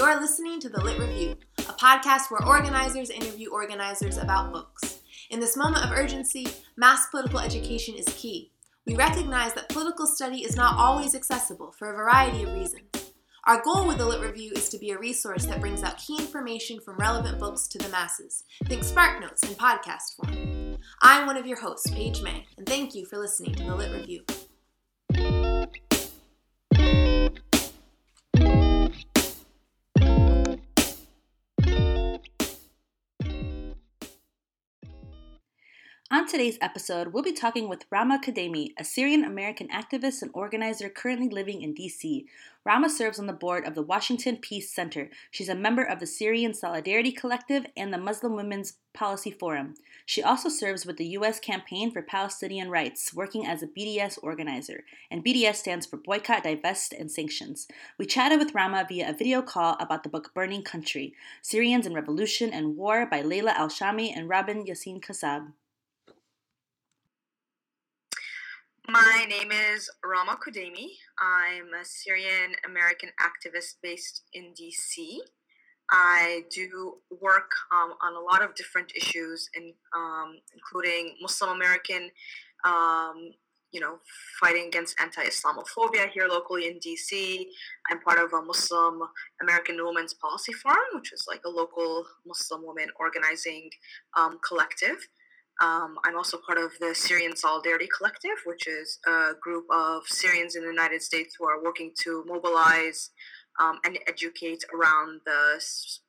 You're listening to The Lit Review, a podcast where organizers interview organizers about books. In this moment of urgency, mass political education is key. We recognize that political study is not always accessible for a variety of reasons. Our goal with the Lit Review is to be a resource that brings out key information from relevant books to the masses. Think Spark Notes in podcast form. I'm one of your hosts, Paige May, and thank you for listening to the Lit Review. Today's episode, we'll be talking with Ramah Kudaimi, a Syrian American activist and organizer currently living in DC. Ramah serves on the board of the Washington Peace Center. She's a member of the Syrian Solidarity Collective and the Muslim Women's Policy Forum. She also serves with the U.S. Campaign for Palestinian Rights, working as a BDS organizer. And BDS stands for Boycott, Divest, and Sanctions. We chatted with Ramah via a video call about the book Burning Country Syrians in Revolution and War by Leila Al Shami and Robin Yassin Kassab. My name is Ramah Kudaimi. I'm a Syrian American activist based in DC. I do work um, on a lot of different issues, in, um, including Muslim American, um, you know, fighting against anti-Islamophobia here locally in DC. I'm part of a Muslim American Women's Policy Forum, which is like a local Muslim women organizing um, collective. Um, I'm also part of the Syrian Solidarity Collective, which is a group of Syrians in the United States who are working to mobilize um, and educate around the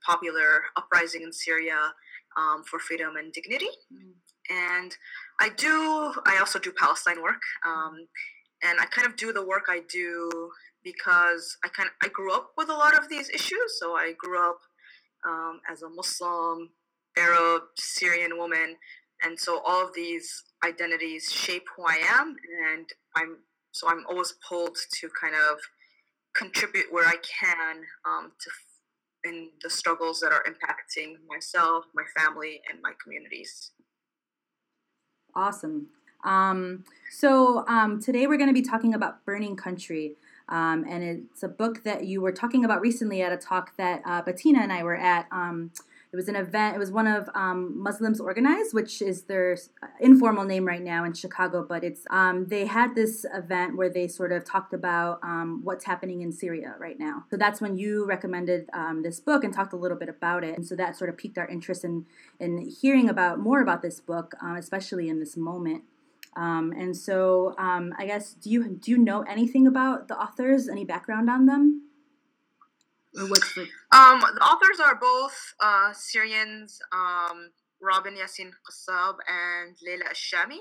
popular uprising in Syria um, for freedom and dignity. Mm. And I do, I also do Palestine work. Um, and I kind of do the work I do because I kind of, I grew up with a lot of these issues. So I grew up um, as a Muslim, Arab, Syrian woman and so all of these identities shape who I am, and I'm so I'm always pulled to kind of contribute where I can um, to in the struggles that are impacting myself, my family, and my communities. Awesome. Um, so um, today we're going to be talking about Burning Country. Um, and it's a book that you were talking about recently at a talk that uh, Bettina and I were at. Um, it was an event. It was one of um, Muslims Organized, which is their informal name right now in Chicago. But it's um, they had this event where they sort of talked about um, what's happening in Syria right now. So that's when you recommended um, this book and talked a little bit about it. And so that sort of piqued our interest in in hearing about more about this book, uh, especially in this moment. Um, and so, um, I guess, do you do you know anything about the authors? Any background on them? Or what's the um, the authors are both uh, Syrians, um, Robin Yassin Kassab and Leila Ashami.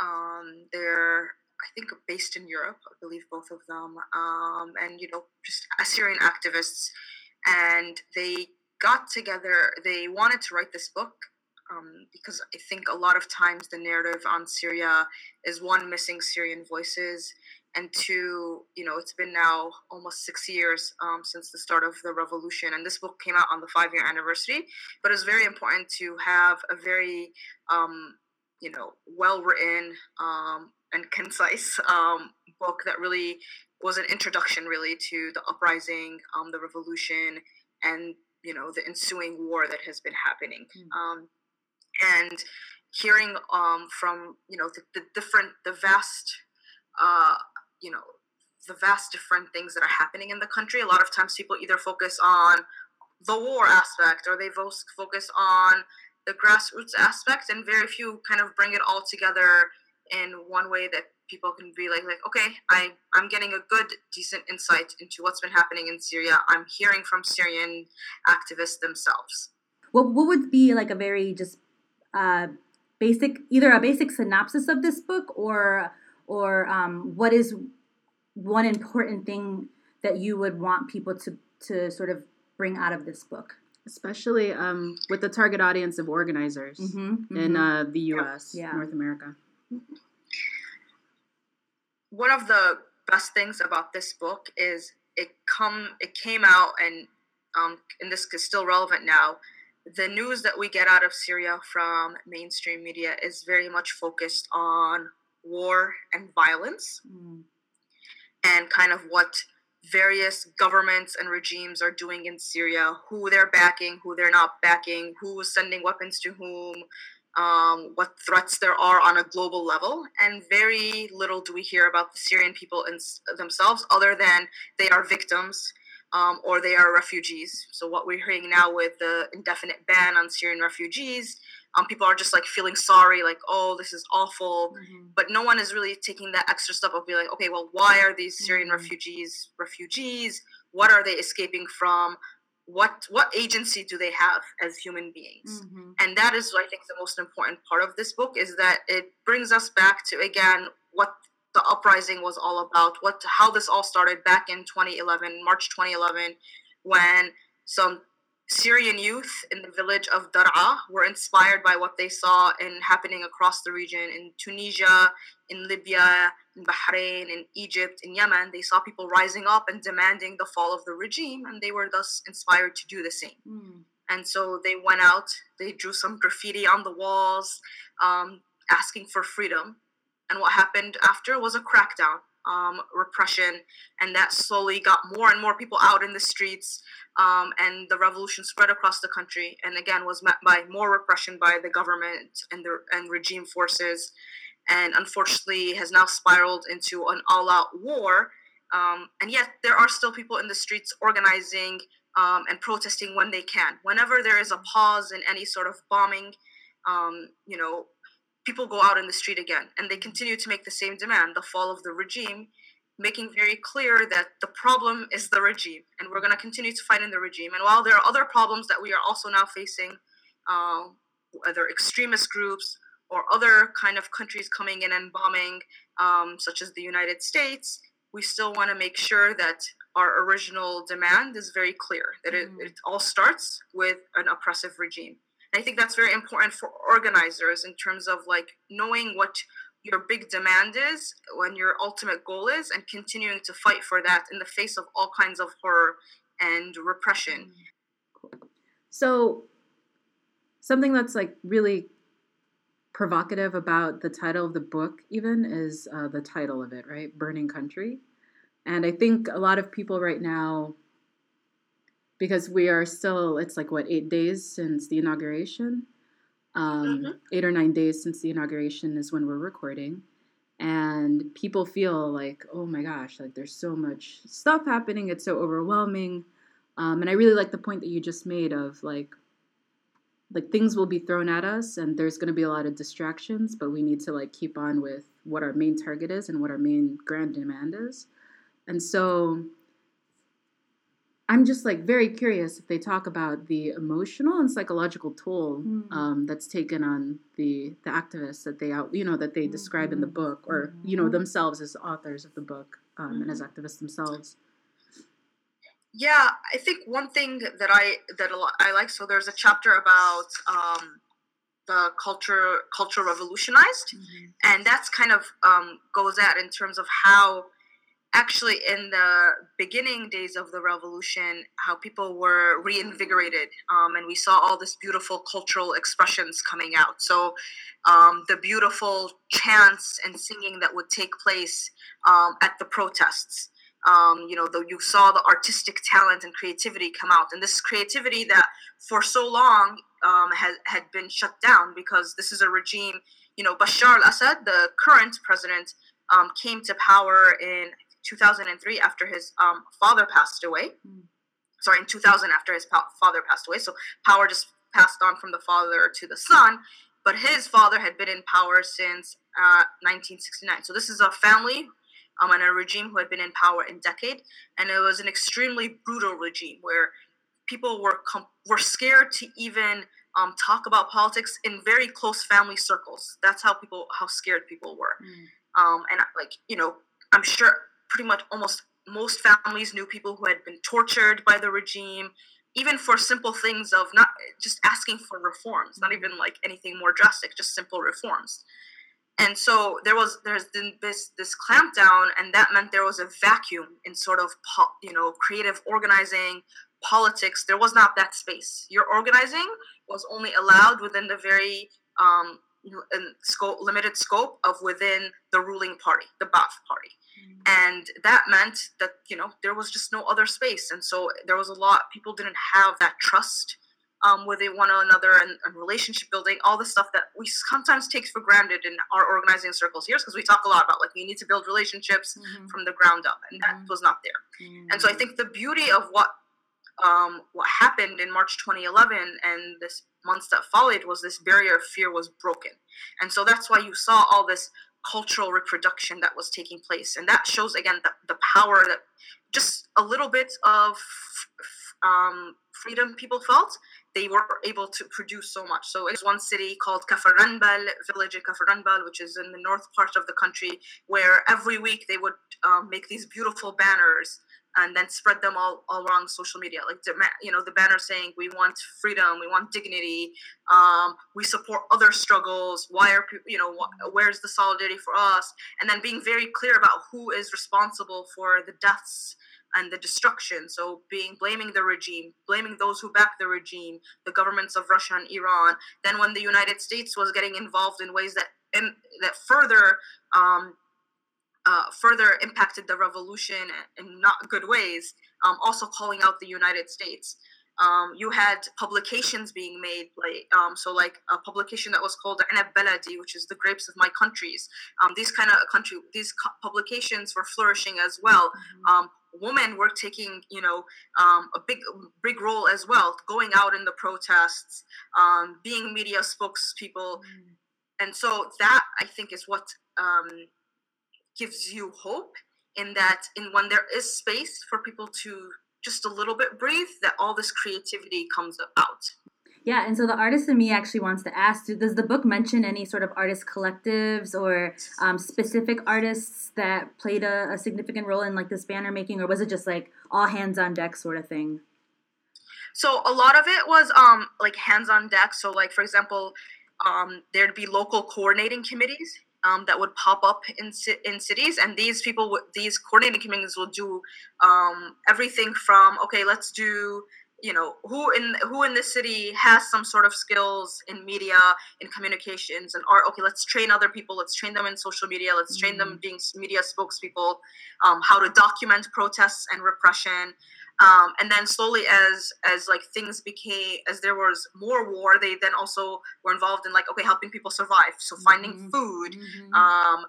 Um, they're I think based in Europe, I believe both of them, um, and you know just Syrian activists, and they got together. They wanted to write this book um, because I think a lot of times the narrative on Syria is one missing Syrian voices, and two, you know, it's been now almost six years um, since the start of the revolution, and this book came out on the five-year anniversary. But it's very important to have a very, um, you know, well-written um, and concise um, book that really was an introduction, really, to the uprising, um, the revolution, and you know, the ensuing war that has been happening. Mm. and hearing from you know the, the different, the vast uh, you know the vast different things that are happening in the country. A lot of times people either focus on the war aspect or they focus on the grassroots aspect, and very few kind of bring it all together in one way that people can be like, like okay, I I'm getting a good decent insight into what's been happening in Syria. I'm hearing from Syrian activists themselves. What what would be like a very just uh, basic either a basic synopsis of this book or or um, what is one important thing that you would want people to to sort of bring out of this book especially um, with the target audience of organizers mm-hmm, mm-hmm. in uh, the us yeah. north america one of the best things about this book is it come it came out and um, and this is still relevant now the news that we get out of syria from mainstream media is very much focused on war and violence mm. And kind of what various governments and regimes are doing in Syria, who they're backing, who they're not backing, who's sending weapons to whom, um, what threats there are on a global level. And very little do we hear about the Syrian people in, themselves, other than they are victims. Um, or they are refugees. So what we're hearing now with the indefinite ban on Syrian refugees, um, people are just like feeling sorry, like, oh, this is awful. Mm-hmm. But no one is really taking that extra step of being like, okay, well, why are these Syrian mm-hmm. refugees refugees? What are they escaping from? What what agency do they have as human beings? Mm-hmm. And that is, I think, the most important part of this book is that it brings us back to again what the uprising was all about, what how this all started back in 2011, March 2011, when some Syrian youth in the village of Dar'a were inspired by what they saw in happening across the region in Tunisia, in Libya, in Bahrain, in Egypt, in Yemen. They saw people rising up and demanding the fall of the regime, and they were thus inspired to do the same. Mm. And so they went out, they drew some graffiti on the walls, um, asking for freedom. And what happened after was a crackdown um, repression, and that slowly got more and more people out in the streets. Um, and the revolution spread across the country, and again was met by more repression by the government and the and regime forces, and unfortunately has now spiraled into an all-out war. Um, and yet there are still people in the streets organizing um, and protesting when they can. Whenever there is a pause in any sort of bombing, um, you know, people go out in the street again and they continue to make the same demand the fall of the regime making very clear that the problem is the regime and we're going to continue to fight in the regime and while there are other problems that we are also now facing uh, whether extremist groups or other kind of countries coming in and bombing um, such as the united states we still want to make sure that our original demand is very clear that it, mm. it all starts with an oppressive regime I think that's very important for organizers in terms of like knowing what your big demand is, when your ultimate goal is, and continuing to fight for that in the face of all kinds of horror and repression. So, something that's like really provocative about the title of the book, even, is uh, the title of it, right? Burning Country. And I think a lot of people right now because we are still it's like what eight days since the inauguration? Um, mm-hmm. eight or nine days since the inauguration is when we're recording. And people feel like oh my gosh like there's so much stuff happening. It's so overwhelming. Um, and i really like the point that you just made of like like things will be thrown at us and there's going to be a lot of distractions but we need to like keep on with what our main target is and what our main grand demand is. And so I'm just like very curious if they talk about the emotional and psychological toll mm-hmm. um, that's taken on the the activists that they out you know that they describe mm-hmm. in the mm-hmm. book or you know mm-hmm. themselves as authors of the book um, and as mm-hmm. activists themselves. Yeah, I think one thing that I that I like so there's a chapter about um, the culture culture revolutionized, mm-hmm. and that's kind of um, goes at in terms of how actually in the beginning days of the revolution how people were reinvigorated um, and we saw all this beautiful cultural expressions coming out. So um, the beautiful chants and singing that would take place um, at the protests. Um, you know the, you saw the artistic talent and creativity come out. And this creativity that for so long um, had, had been shut down because this is a regime you know bashar al-assad the current president um, came to power in 2003 after his um, father passed away. Mm. Sorry, in 2000 after his pa- father passed away. So power just passed on from the father to the son. But his father had been in power since uh, 1969. So this is a family um, and a regime who had been in power in decade, and it was an extremely brutal regime where people were com- were scared to even um, talk about politics in very close family circles. That's how people how scared people were. Mm. Um, and like you know, I'm sure pretty much almost most families knew people who had been tortured by the regime even for simple things of not just asking for reforms not even like anything more drastic just simple reforms. And so there was there's been this this clampdown and that meant there was a vacuum in sort of you know creative organizing politics. There was not that space. Your organizing was only allowed within the very um, scope, limited scope of within the ruling party, the Ba'ath party. Mm-hmm. And that meant that, you know, there was just no other space. And so there was a lot, people didn't have that trust um, with one another and, and, relationship building, all the stuff that we sometimes take for granted in our organizing circles here, because we talk a lot about like we need to build relationships mm-hmm. from the ground up, and mm-hmm. that was not there. Mm-hmm. And so I think the beauty of what um, what happened in March 2011 and this months that followed was this barrier of fear was broken, and so that's why you saw all this cultural reproduction that was taking place, and that shows again the, the power that just a little bit of um, freedom people felt. They were able to produce so much. So there's one city called Kafranbel, village in Kafranbel, which is in the north part of the country, where every week they would um, make these beautiful banners and then spread them all, all around social media. Like, you know, the banner saying, we want freedom, we want dignity, um, we support other struggles. Why are people, you know, where's the solidarity for us? And then being very clear about who is responsible for the deaths and the destruction. So being blaming the regime, blaming those who back the regime, the governments of Russia and Iran. Then when the United States was getting involved in ways that in, that further um, uh, further impacted the revolution in not good ways, um, also calling out the United States. Um, you had publications being made, like um, so, like a publication that was called Enab Baladi, which is the grapes of my countries. Um, these kind of country, these publications were flourishing as well. Mm-hmm. Um, women were taking you know um, a big big role as well going out in the protests um, being media spokespeople mm. and so that i think is what um, gives you hope in that in when there is space for people to just a little bit breathe that all this creativity comes out yeah, and so the artist in me actually wants to ask: Does the book mention any sort of artist collectives or um, specific artists that played a, a, significant role in like this banner making, or was it just like all hands on deck sort of thing? So a lot of it was um, like hands on deck. So like for example, um, there'd be local coordinating committees um, that would pop up in in cities, and these people, these coordinating committees, will do um, everything from okay, let's do you know who in who in the city has some sort of skills in media in communications and art okay let's train other people let's train them in social media let's mm-hmm. train them mm-hmm. being media spokespeople um, how to document protests and repression um, and then slowly as as like things became as there was more war they then also were involved in like okay helping people survive so finding mm-hmm. food mm-hmm. Um,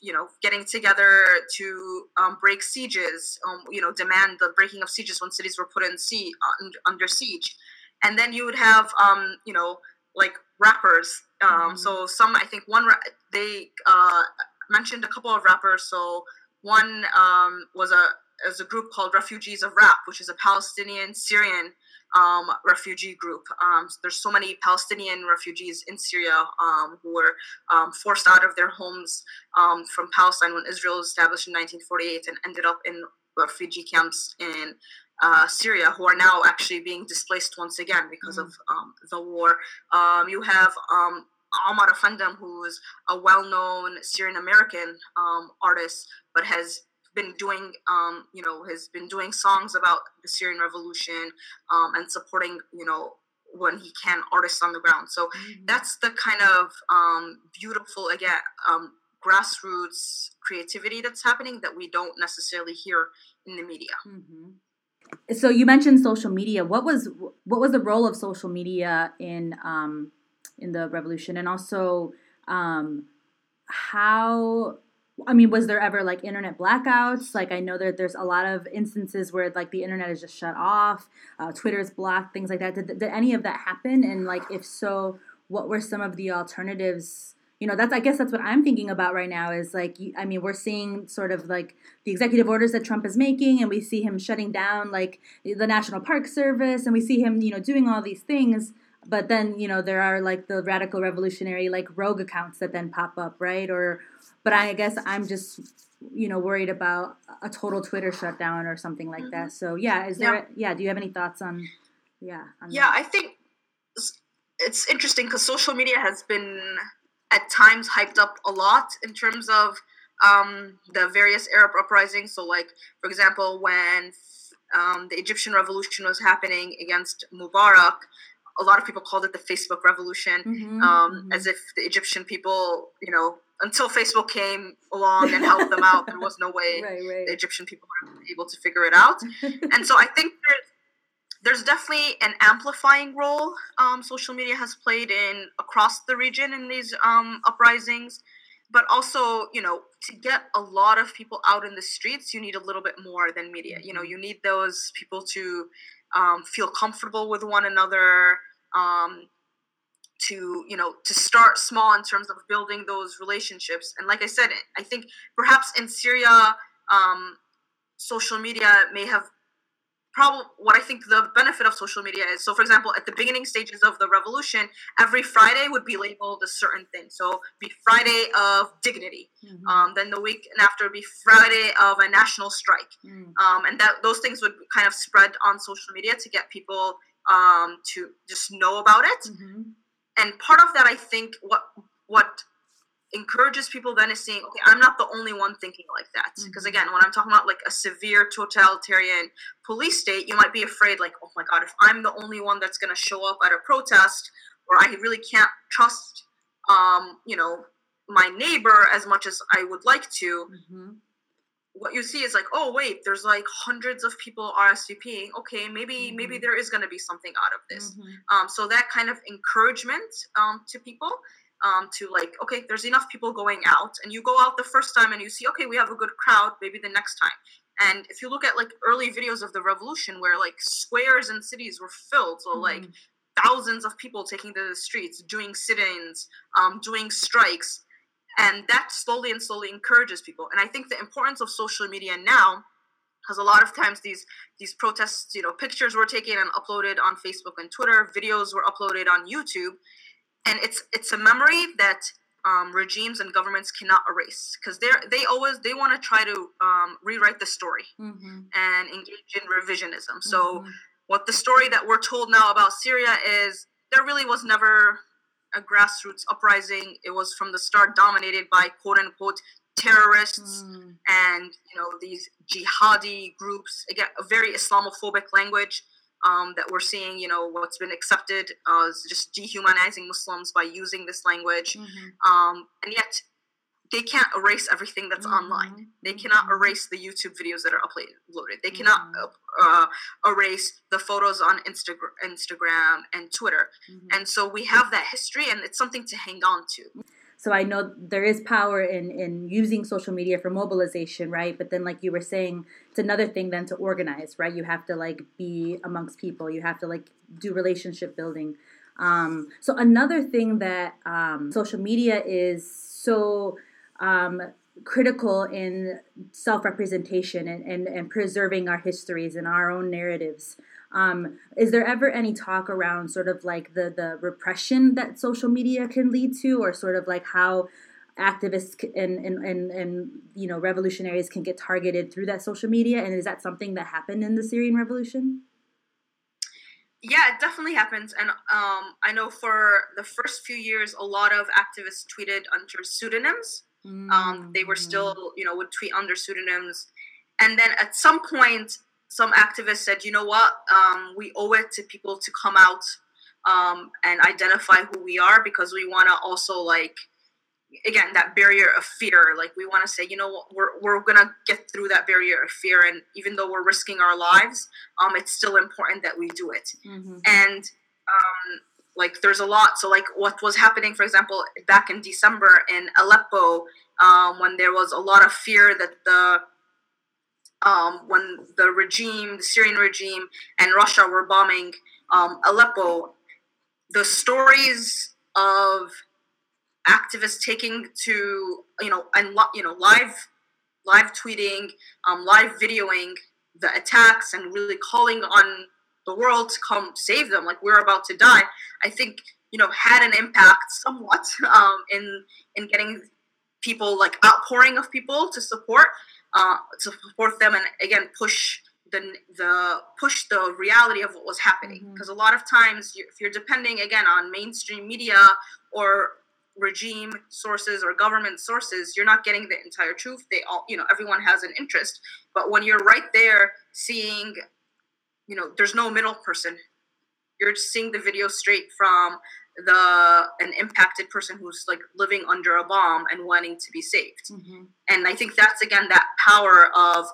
you know, getting together to um, break sieges, um, you know, demand the breaking of sieges when cities were put in sea, under siege. And then you would have, um, you know, like rappers. Um, mm-hmm. So some, I think one, they uh, mentioned a couple of rappers. So one um, was a, was a group called Refugees of Rap, which is a Palestinian Syrian um, refugee group. Um, there's so many Palestinian refugees in Syria um, who were um, forced out of their homes um, from Palestine when Israel was established in 1948 and ended up in refugee camps in uh, Syria, who are now actually being displaced once again because mm-hmm. of um, the war. you have Omar Offendum, who's a well-known Syrian American artist, but has been doing, um, you know, has been doing songs about the Syrian revolution um, and supporting, you know, when he can artists on the ground. So mm-hmm. that's the kind of um, beautiful, again, um, grassroots creativity that's happening that we don't necessarily hear in the media. Mm-hmm. So you mentioned social media. What was what was the role of social media in um, in the revolution, and also um, how I mean, was there ever like internet blackouts? Like, I know that there's a lot of instances where like the internet is just shut off, uh, Twitter's blocked, things like that. Did, did any of that happen? And like, if so, what were some of the alternatives? You know, that's I guess that's what I'm thinking about right now. Is like, I mean, we're seeing sort of like the executive orders that Trump is making, and we see him shutting down like the National Park Service, and we see him, you know, doing all these things but then you know there are like the radical revolutionary like rogue accounts that then pop up right or but I guess I'm just you know worried about a total Twitter shutdown or something like mm-hmm. that. So yeah, is there? Yeah. yeah. do you have any thoughts on? Yeah. On yeah, that? I think it's interesting because social media has been at times hyped up a lot in terms of um, the various Arab uprisings. So, like for example, when um, the Egyptian revolution was happening against Mubarak, a lot of people called it the Facebook revolution, mm-hmm, um, mm-hmm. as if the Egyptian people, you know, until Facebook came along and helped them out, there was no way right, right. the Egyptian people were able to figure it out. and so I think there's, there's definitely an amplifying role um, social media has played in across the region in these um, uprisings. But also, you know, to get a lot of people out in the streets, you need a little bit more than media. You know, mm-hmm. you need those people to um, feel comfortable with one another um, to you know to start small in terms of building those relationships and like i said i think perhaps in syria um, social media may have probably what I think the benefit of social media is. So, for example, at the beginning stages of the revolution, every Friday would be labeled a certain thing. So, be Friday of dignity. Mm-hmm. Um, then the week and after be Friday of a national strike. Mm. Um, and that those things would kind of spread on social media to get people um, to just know about it. Mm-hmm. And part of that, I think, what what encourages people then is saying, okay, I'm not the only one thinking like that. Because mm-hmm. again, when I'm talking about like a severe totalitarian police state, you might be afraid, like, oh my God, if I'm the only one that's going to show up at a protest, or I really can't trust, um, you know, my neighbor as much as I would like to. Mm-hmm. What you see is like, oh wait, there's like hundreds of people RSVPing. Okay, maybe mm-hmm. maybe there is going to be something out of this. Mm-hmm. Um, so that kind of encouragement um, to people um, to like, okay, there's enough people going out, and you go out the first time and you see, okay, we have a good crowd, maybe the next time. And if you look at like early videos of the revolution where like squares and cities were filled, so mm-hmm. like thousands of people taking to the streets, doing sit-ins, um, doing strikes, and that slowly and slowly encourages people. And I think the importance of social media now because a lot of times these these protests you know pictures were taken and uploaded on facebook and twitter videos were uploaded on youtube and it's it's a memory that um, regimes and governments cannot erase because they're they always they want to try to um, rewrite the story mm-hmm. and engage in revisionism. Mm-hmm. So what the story that we're told now about Syria is there really was never a grassroots uprising. It was from the start dominated by quote unquote terrorists mm. and you know these jihadi groups again a very Islamophobic language um, that we're seeing, you know, what's been accepted as just dehumanizing Muslims by using this language. Mm-hmm. Um, and yet, they can't erase everything that's mm-hmm. online. They cannot erase the YouTube videos that are uploaded. They cannot mm-hmm. uh, uh, erase the photos on Instagram, Instagram and Twitter. Mm-hmm. And so we have that history, and it's something to hang on to. So I know there is power in in using social media for mobilization, right? But then, like you were saying, it's another thing then to organize, right? You have to like be amongst people. You have to like do relationship building. Um, so another thing that um, social media is so um, critical in self-representation and, and, and preserving our histories and our own narratives. Um, is there ever any talk around sort of like the the repression that social media can lead to, or sort of like how activists and, and, and, and you know revolutionaries can get targeted through that social media? And is that something that happened in the syrian revolution? Yeah it definitely happens. And um, i know for the first few years a lot of activists tweeted under pseudonyms mm-hmm. um, they were still you know would tweet under pseudonyms. And then at some point some activists said, you know what, um, we owe it to people to come out um, and identify who we are because we want to also like again that barrier of fear. Like we want to say you know what? We're, we're gonna get through that barrier of fear and even though we're risking our lives um, it's still important that we do it. Mm-hmm. and um, like there's a lot. So like what was happening for example back in december in aleppo um, when there was a lot of fear that the um, when the regime, the Syrian regime, and Russia were bombing um, Aleppo, the stories of activists taking to you know and you know live live tweeting, um, live videoing the attacks, and really calling on the world to come save them, like we're about to die. I think you know had an impact somewhat um, in in getting people like outpouring of people to support uh, to support them and again push the the push the reality of what was happening because mm-hmm. a lot of times you, if you're depending again on mainstream media or regime sources or government sources you're not getting the entire truth they all you know everyone has an interest but when you're right there seeing you know there's no middle person. You're seeing the video straight from the an impacted person who's like living under a bomb and wanting to be saved. Mm-hmm. and i think that's again that power of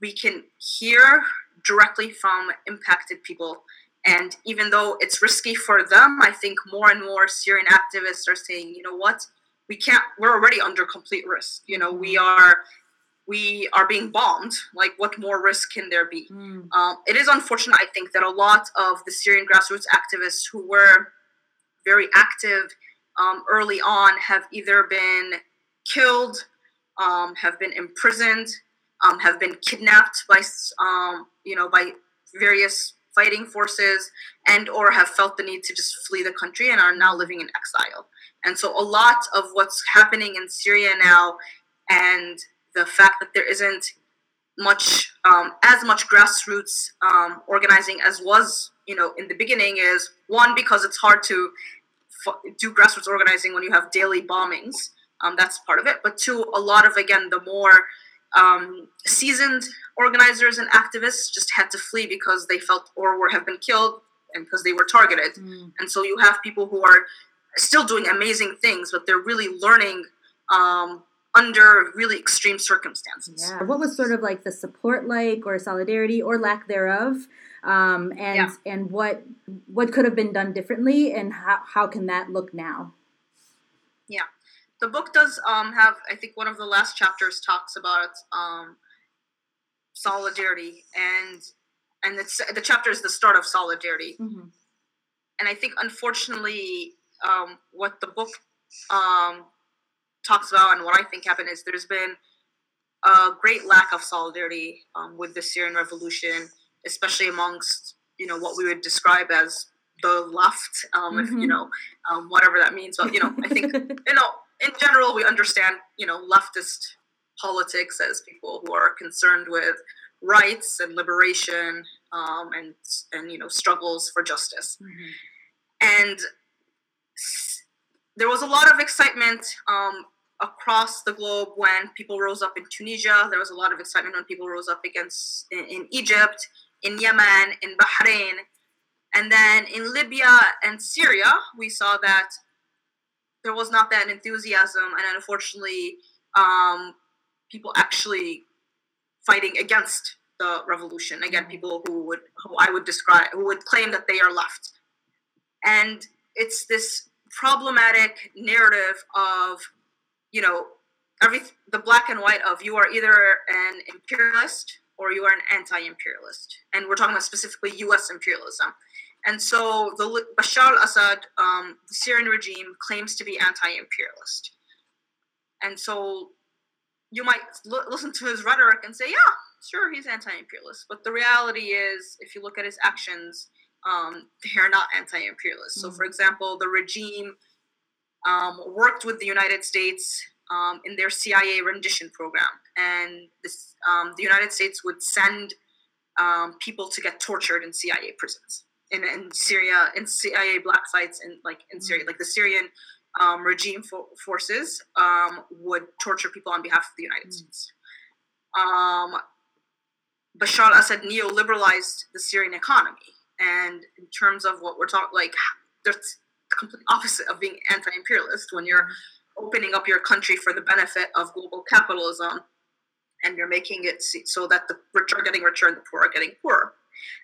we can hear directly from impacted people. And even though it's risky for them i think more and more syrian activists are saying you know what? We can't we're already under complete risk. You know we mm-hmm. are we are being bombed like what more risk can there be mm. um, it is unfortunate i think that a lot of the syrian grassroots activists who were very active um, early on have either been killed, um, have been imprisoned, um, have been kidnapped by um, you know by various fighting forces, and or have felt the need to just flee the country and are now living in exile. And so a lot of what's happening in Syria now, and the fact that there isn't much um, as much grassroots um, organizing as was you know in the beginning is one because it's hard to f- do grassroots organizing when you have daily bombings um, that's part of it but two a lot of again the more um, seasoned organizers and activists just had to flee because they felt or were have been killed and because they were targeted mm. and so you have people who are still doing amazing things but they're really learning um, under really extreme circumstances. Yeah. What was sort of like the support like or solidarity or lack thereof? Um, and yeah. and what what could have been done differently and how, how can that look now? Yeah. The book does um, have I think one of the last chapters talks about um, solidarity and and it's, the chapter is the start of solidarity. Mm-hmm. And I think unfortunately um, what the book um, talks about and what I think happened is there's been a great lack of solidarity um, with the Syrian revolution, especially amongst you know what we would describe as the left, um, mm-hmm. if you know um, whatever that means. But you know, I think you know in general we understand you know leftist politics as people who are concerned with rights and liberation um, and and you know struggles for justice mm-hmm. and there was a lot of excitement um, across the globe when people rose up in Tunisia. There was a lot of excitement when people rose up against in, in Egypt, in Yemen, in Bahrain. And then in Libya and Syria, we saw that there was not that enthusiasm, and unfortunately, um, people actually fighting against the revolution. Again, people who would, who I would describe, who would claim that they are left. And it's this problematic narrative of you know, every the black and white of you are either an imperialist or you are an anti-imperialist, and we're talking about specifically U.S. imperialism. And so the Bashar al-Assad, um, the Syrian regime, claims to be anti-imperialist, and so you might l- listen to his rhetoric and say, yeah, sure, he's anti-imperialist. But the reality is, if you look at his actions, um, they're not anti-imperialist. Mm-hmm. So, for example, the regime um, worked with the United States um, in their CIA rendition program, and this, um, the United States would send um, people to get tortured in CIA prisons in, in Syria, in CIA black sites, in like in Syria, like the Syrian um, regime fo- forces um, would torture people on behalf of the United mm. States. Bashar al-Assad neoliberalized the Syrian economy, and in terms of what we're talking, like there's complete opposite of being anti-imperialist when you're opening up your country for the benefit of global capitalism and you're making it so that the rich are getting richer and the poor are getting poorer.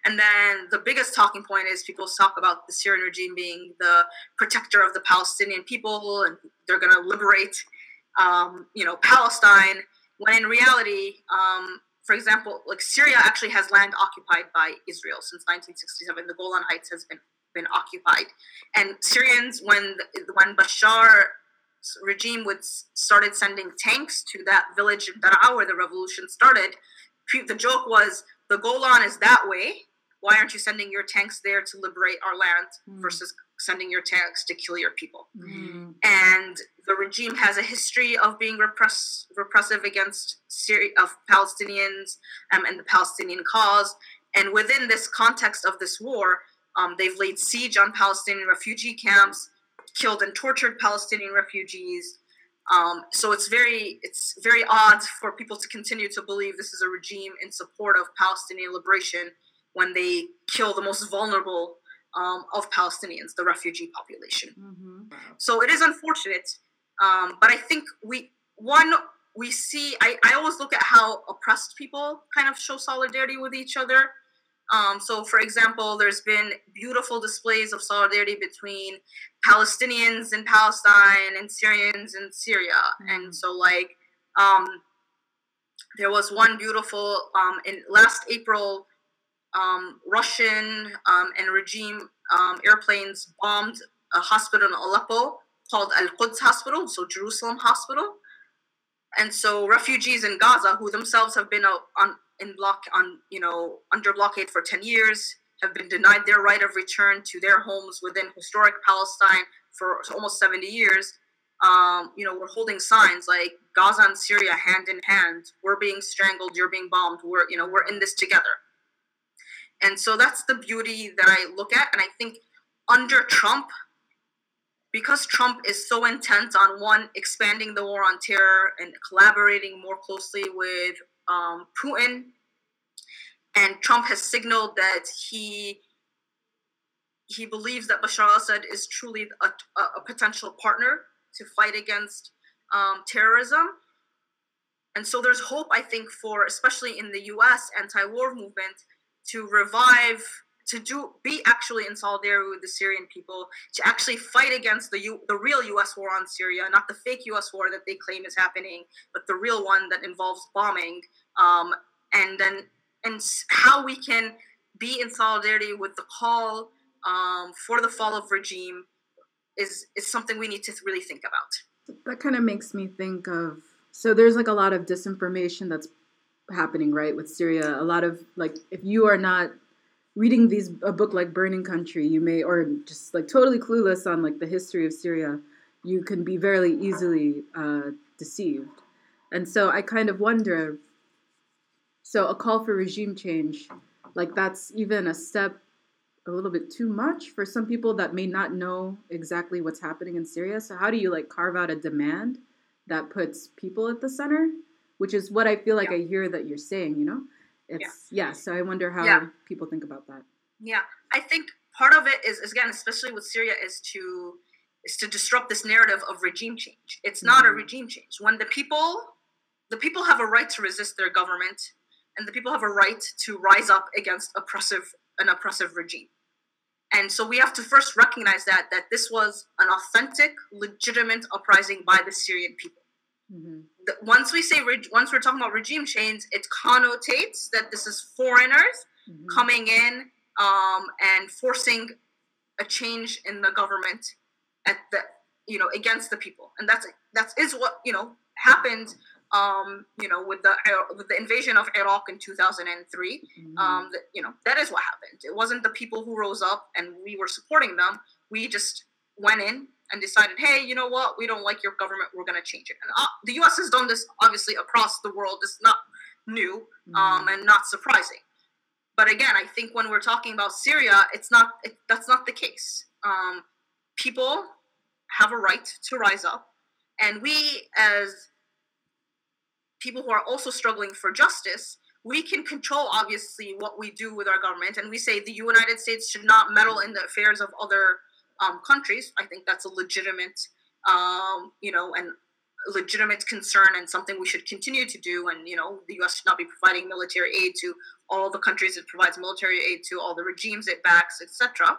And then the biggest talking point is people talk about the Syrian regime being the protector of the Palestinian people and they're going to liberate, um, you know, Palestine. When in reality, um, for example, like Syria actually has land occupied by Israel since 1967. The Golan Heights has been been occupied. And Syrians, when when Bashar regime would started sending tanks to that village in Daraa where the revolution started, the joke was the Golan is that way. Why aren't you sending your tanks there to liberate our land mm. versus sending your tanks to kill your people? Mm. And the regime has a history of being repress, repressive against Syri- of Palestinians um, and the Palestinian cause. And within this context of this war, um, they've laid siege on Palestinian refugee camps, killed and tortured Palestinian refugees. Um, so it's very it's very odd for people to continue to believe this is a regime in support of Palestinian liberation when they kill the most vulnerable um, of Palestinians, the refugee population. Mm-hmm. So it is unfortunate, um, but I think we one we see. I, I always look at how oppressed people kind of show solidarity with each other. Um, so, for example, there's been beautiful displays of solidarity between Palestinians in Palestine and Syrians in Syria, mm-hmm. and so like um, there was one beautiful um, in last April um, Russian um, and regime um, airplanes bombed a hospital in Aleppo called Al Quds Hospital, so Jerusalem Hospital. And so refugees in Gaza, who themselves have been on in block on you know under blockade for 10 years, have been denied their right of return to their homes within historic Palestine for almost 70 years. Um, you know, we're holding signs like Gaza and Syria hand in hand. We're being strangled. You're being bombed. We're you know we're in this together. And so that's the beauty that I look at. And I think under Trump, because Trump is so intent on one, expanding the war on terror and collaborating more closely with um, Putin, and Trump has signaled that he he believes that Bashar al-Assad is truly a, a potential partner to fight against um, terrorism. And so there's hope, I think, for especially in the U.S. anti-war movement to revive to do be actually in solidarity with the Syrian people to actually fight against the U, the real U.S. war on Syria, not the fake U.S. war that they claim is happening, but the real one that involves bombing, um, and then and how we can be in solidarity with the call um, for the fall of regime is is something we need to really think about. That kind of makes me think of so there's like a lot of disinformation that's happening right with Syria. A lot of like if you are not reading these a book like Burning Country, you may or just like totally clueless on like the history of Syria, you can be very easily uh, deceived. And so I kind of wonder. So a call for regime change, like that's even a step a little bit too much for some people that may not know exactly what's happening in Syria. So how do you like carve out a demand that puts people at the center? which is what I feel like yeah. I hear that you're saying, you know? It's yeah, yeah so I wonder how yeah. people think about that. Yeah. I think part of it is, again, especially with Syria, is to is to disrupt this narrative of regime change. It's not mm-hmm. a regime change. When the people the people have a right to resist their government and the people have a right to rise up against oppressive an oppressive regime. And so we have to first recognize that that this was an authentic, legitimate uprising by the Syrian people. Mm-hmm. The, once we say once we're talking about regime change, it connotates that this is foreigners mm-hmm. coming in um, and forcing a change in the government at the you know against the people, and that's that's what you know happened. Um, you know, with the with the invasion of Iraq in 2003, mm-hmm. um, that, you know that is what happened. It wasn't the people who rose up and we were supporting them. We just went in and decided, hey, you know what, we don't like your government, we're going to change it. And uh, the U.S. has done this obviously across the world. It's not new mm-hmm. um, and not surprising. But again, I think when we're talking about Syria, it's not it, that's not the case. Um, people have a right to rise up, and we as people who are also struggling for justice we can control obviously what we do with our government and we say the united states should not meddle in the affairs of other um, countries. I think that's a legitimate, um, you know, and legitimate concern and something we should continue to do. And you know, the U.S. should not be providing military aid to all the countries it provides military aid to, all the regimes it backs, etc.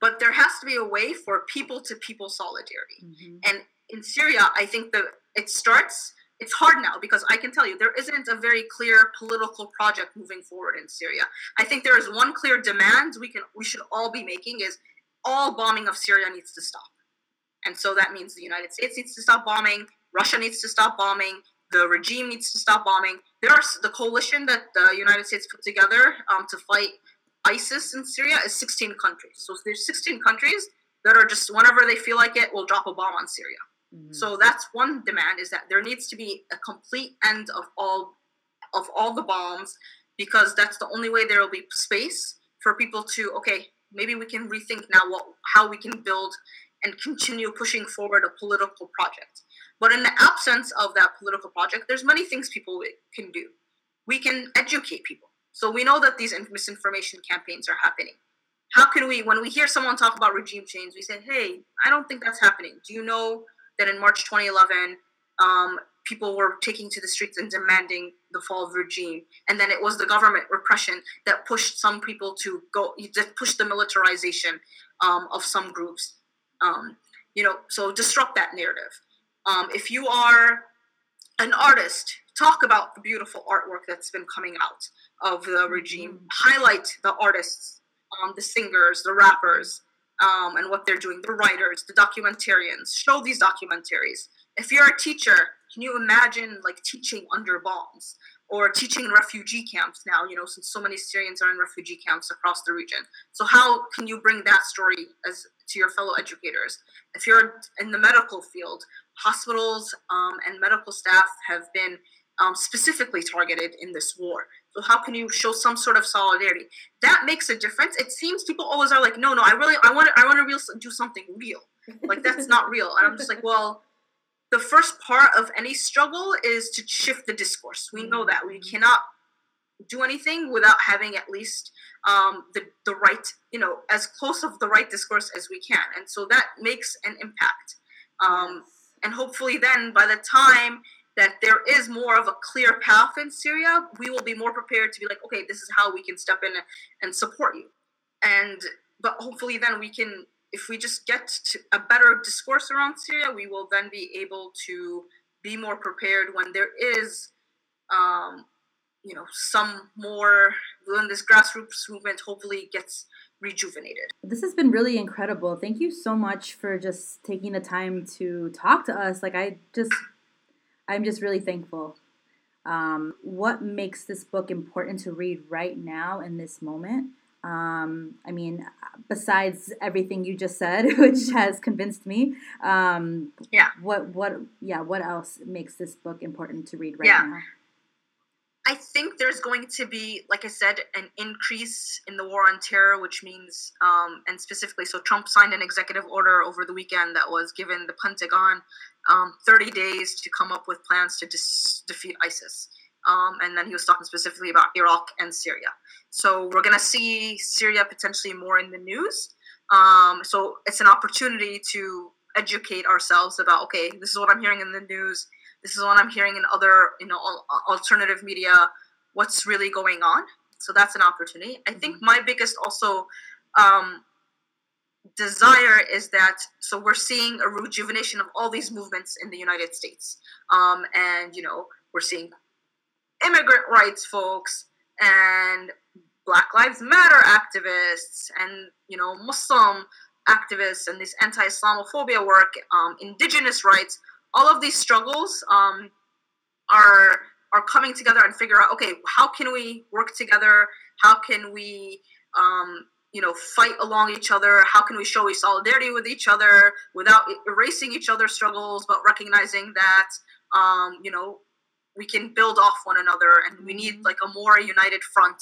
But there has to be a way for people-to-people solidarity. Mm-hmm. And in Syria, I think that it starts it's hard now because I can tell you there isn't a very clear political project moving forward in Syria. I think there is one clear demand we can we should all be making is all bombing of Syria needs to stop. And so that means the United States needs to stop bombing, Russia needs to stop bombing, the regime needs to stop bombing. There are the coalition that the United States put together um, to fight ISIS in Syria is 16 countries. So there's 16 countries that are just whenever they feel like it will drop a bomb on Syria. Mm-hmm. So that's one demand is that there needs to be a complete end of all of all the bombs because that's the only way there will be space for people to okay maybe we can rethink now what how we can build and continue pushing forward a political project. But in the absence of that political project, there's many things people can do. We can educate people. So we know that these misinformation campaigns are happening. how can we when we hear someone talk about regime change we say hey i don't think that's happening do you know that in march 2011 um, people were taking to the streets and demanding the fall of the regime. And then it was the government repression that pushed some people to go that pushed the militarization um, of some groups. Um, you know so disrupt that narrative. Um, if you are an artist talk about the beautiful artwork that's been coming out of the regime. Mm-hmm. highlight the artists um, the singers the rappers um, and what they're doing the writers the documentarians. Show these documentaries. If you're a teacher can you imagine like teaching under bombs or teaching in refugee camps now, you know, since so many Syrians are in refugee camps across the region. So how can you bring that story as to your fellow educators? If you're in the medical field, hospitals um, and medical staff have been um, specifically targeted in this war. So how can you show some sort of solidarity? That makes a difference. It seems people always are like, no, no, I really, I want to, I want to real do something real. Like that's not real. And I'm just like, well, the first part of any struggle is to shift the discourse. We know that we cannot do anything without having at least um, the the right, you know, as close of the right discourse as we can, and so that makes an impact. Um, and hopefully, then by the time that there is more of a clear path in Syria, we will be more prepared to be like, okay, this is how we can step in and support you. And but hopefully, then we can if we just get a better discourse around Syria, we will then be able to be more prepared when there is, um, you know, some more when this grassroots movement hopefully gets rejuvenated. This has been really incredible. Thank you so much for just taking the time to talk to us. Like I just, I'm just really thankful. Um, what makes this book important to read right now in this moment? Um, I mean, besides everything you just said, which has convinced me. Um, yeah. What what yeah? What else makes this book important to read right yeah. now? I think there's going to be, like I said, an increase in the war on terror, which means, um, and specifically, so Trump signed an executive order over the weekend that was given the Pentagon um, 30 days to come up with plans to dis- defeat ISIS. Um, and then he was talking specifically about Iraq and Syria. So we're going to see Syria potentially more in the news. Um, so it's an opportunity to educate ourselves about okay, this is what I'm hearing in the news. This is what I'm hearing in other you know alternative media. What's really going on? So that's an opportunity. I think mm-hmm. my biggest also um, desire is that so we're seeing a rejuvenation of all these movements in the United States, um, and you know we're seeing immigrant rights folks and Black Lives Matter activists and you know Muslim activists and this anti-Islamophobia work, um, indigenous rights, all of these struggles um, are are coming together and figure out okay how can we work together? How can we um, you know fight along each other? How can we show solidarity with each other without erasing each other's struggles but recognizing that um, you know we can build off one another and we need mm-hmm. like a more united front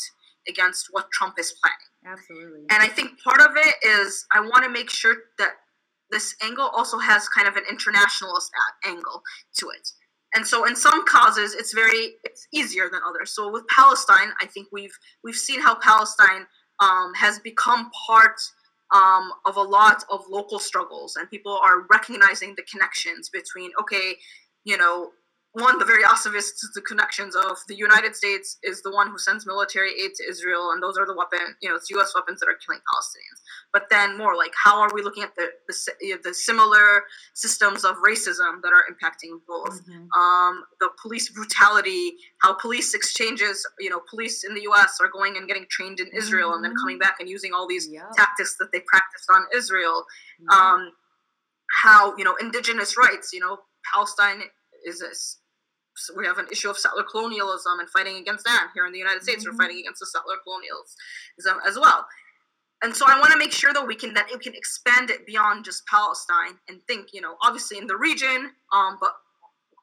against what Trump is planning. Absolutely. And I think part of it is I want to make sure that this angle also has kind of an internationalist angle to it. And so in some causes it's very it's easier than others. So with Palestine, I think we've we've seen how Palestine um, has become part um, of a lot of local struggles, and people are recognizing the connections between okay, you know, one, the very obvious the connections of the United States is the one who sends military aid to Israel, and those are the weapon, you know, it's U.S. weapons that are killing Palestinians. But then more like, how are we looking at the the, the similar systems of racism that are impacting both? Mm-hmm. Um, the police brutality, how police exchanges, you know, police in the U.S. are going and getting trained in Israel, mm-hmm. and then coming mm-hmm. back and using all these yep. tactics that they practiced on Israel. Yep. Um, how you know indigenous rights, you know, Palestine is this we have an issue of settler colonialism and fighting against that here in the United States. Mm-hmm. We're fighting against the settler colonialism as well. And so I want to make sure that we can that we can expand it beyond just Palestine and think, you know, obviously in the region, um, but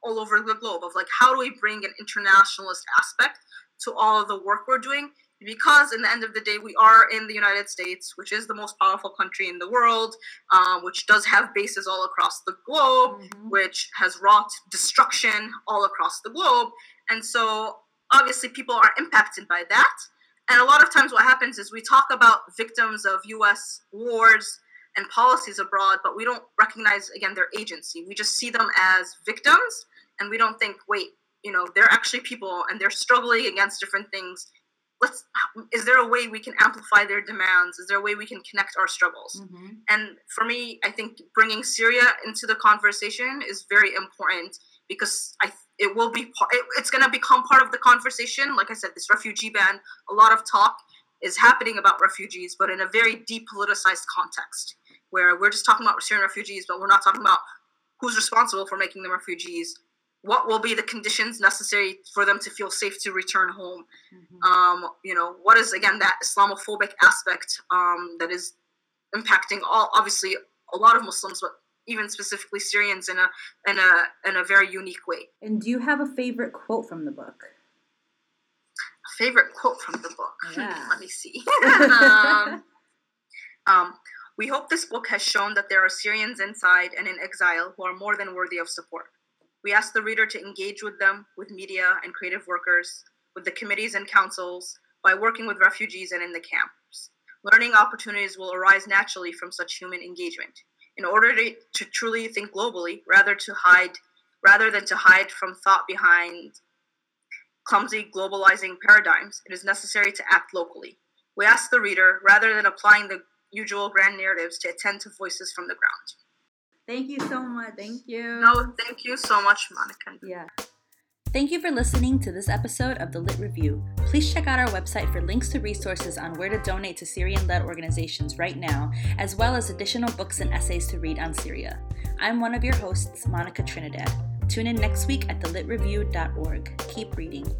all over the globe of like how do we bring an internationalist aspect to all of the work we're doing because in the end of the day we are in the united states which is the most powerful country in the world uh, which does have bases all across the globe mm-hmm. which has wrought destruction all across the globe and so obviously people are impacted by that and a lot of times what happens is we talk about victims of US wars and policies abroad, but we don't recognize again their agency. We just see them as victims and we don't think, wait, you know, they're actually people and they're struggling against different things. Let's is there a way we can amplify their demands? Is there a way we can connect our struggles? Mm-hmm. And for me, I think bringing Syria into the conversation is very important because I it will be it, it's going to become part of the conversation. Like I said, this refugee ban, a lot of talk is happening about refugees, but in a very depoliticized context where we're just talking about Syrian refugees, but we're not talking about who's responsible for making them refugees, what will be the conditions necessary for them to feel safe to return home. Mm-hmm. Um, you know, what is again that Islamophobic aspect um, that is impacting all obviously a lot of Muslims, but even specifically Syrians in a in a in a very unique way. And do you have a favorite quote from the book? A favorite quote from the book. Yeah. Let me see. um, um, we hope this book has shown that there are Syrians inside and in exile who are more than worthy of support. We ask the reader to engage with them, with media and creative workers, with the committees and councils, by working with refugees and in the camps. Learning opportunities will arise naturally from such human engagement. In order to, to truly think globally rather to hide rather than to hide from thought behind clumsy globalizing paradigms it is necessary to act locally. We ask the reader rather than applying the usual grand narratives to attend to voices from the ground thank you so much thank you no thank you so much monica yeah Thank you for listening to this episode of The Lit Review. Please check out our website for links to resources on where to donate to Syrian led organizations right now, as well as additional books and essays to read on Syria. I'm one of your hosts, Monica Trinidad. Tune in next week at thelitreview.org. Keep reading.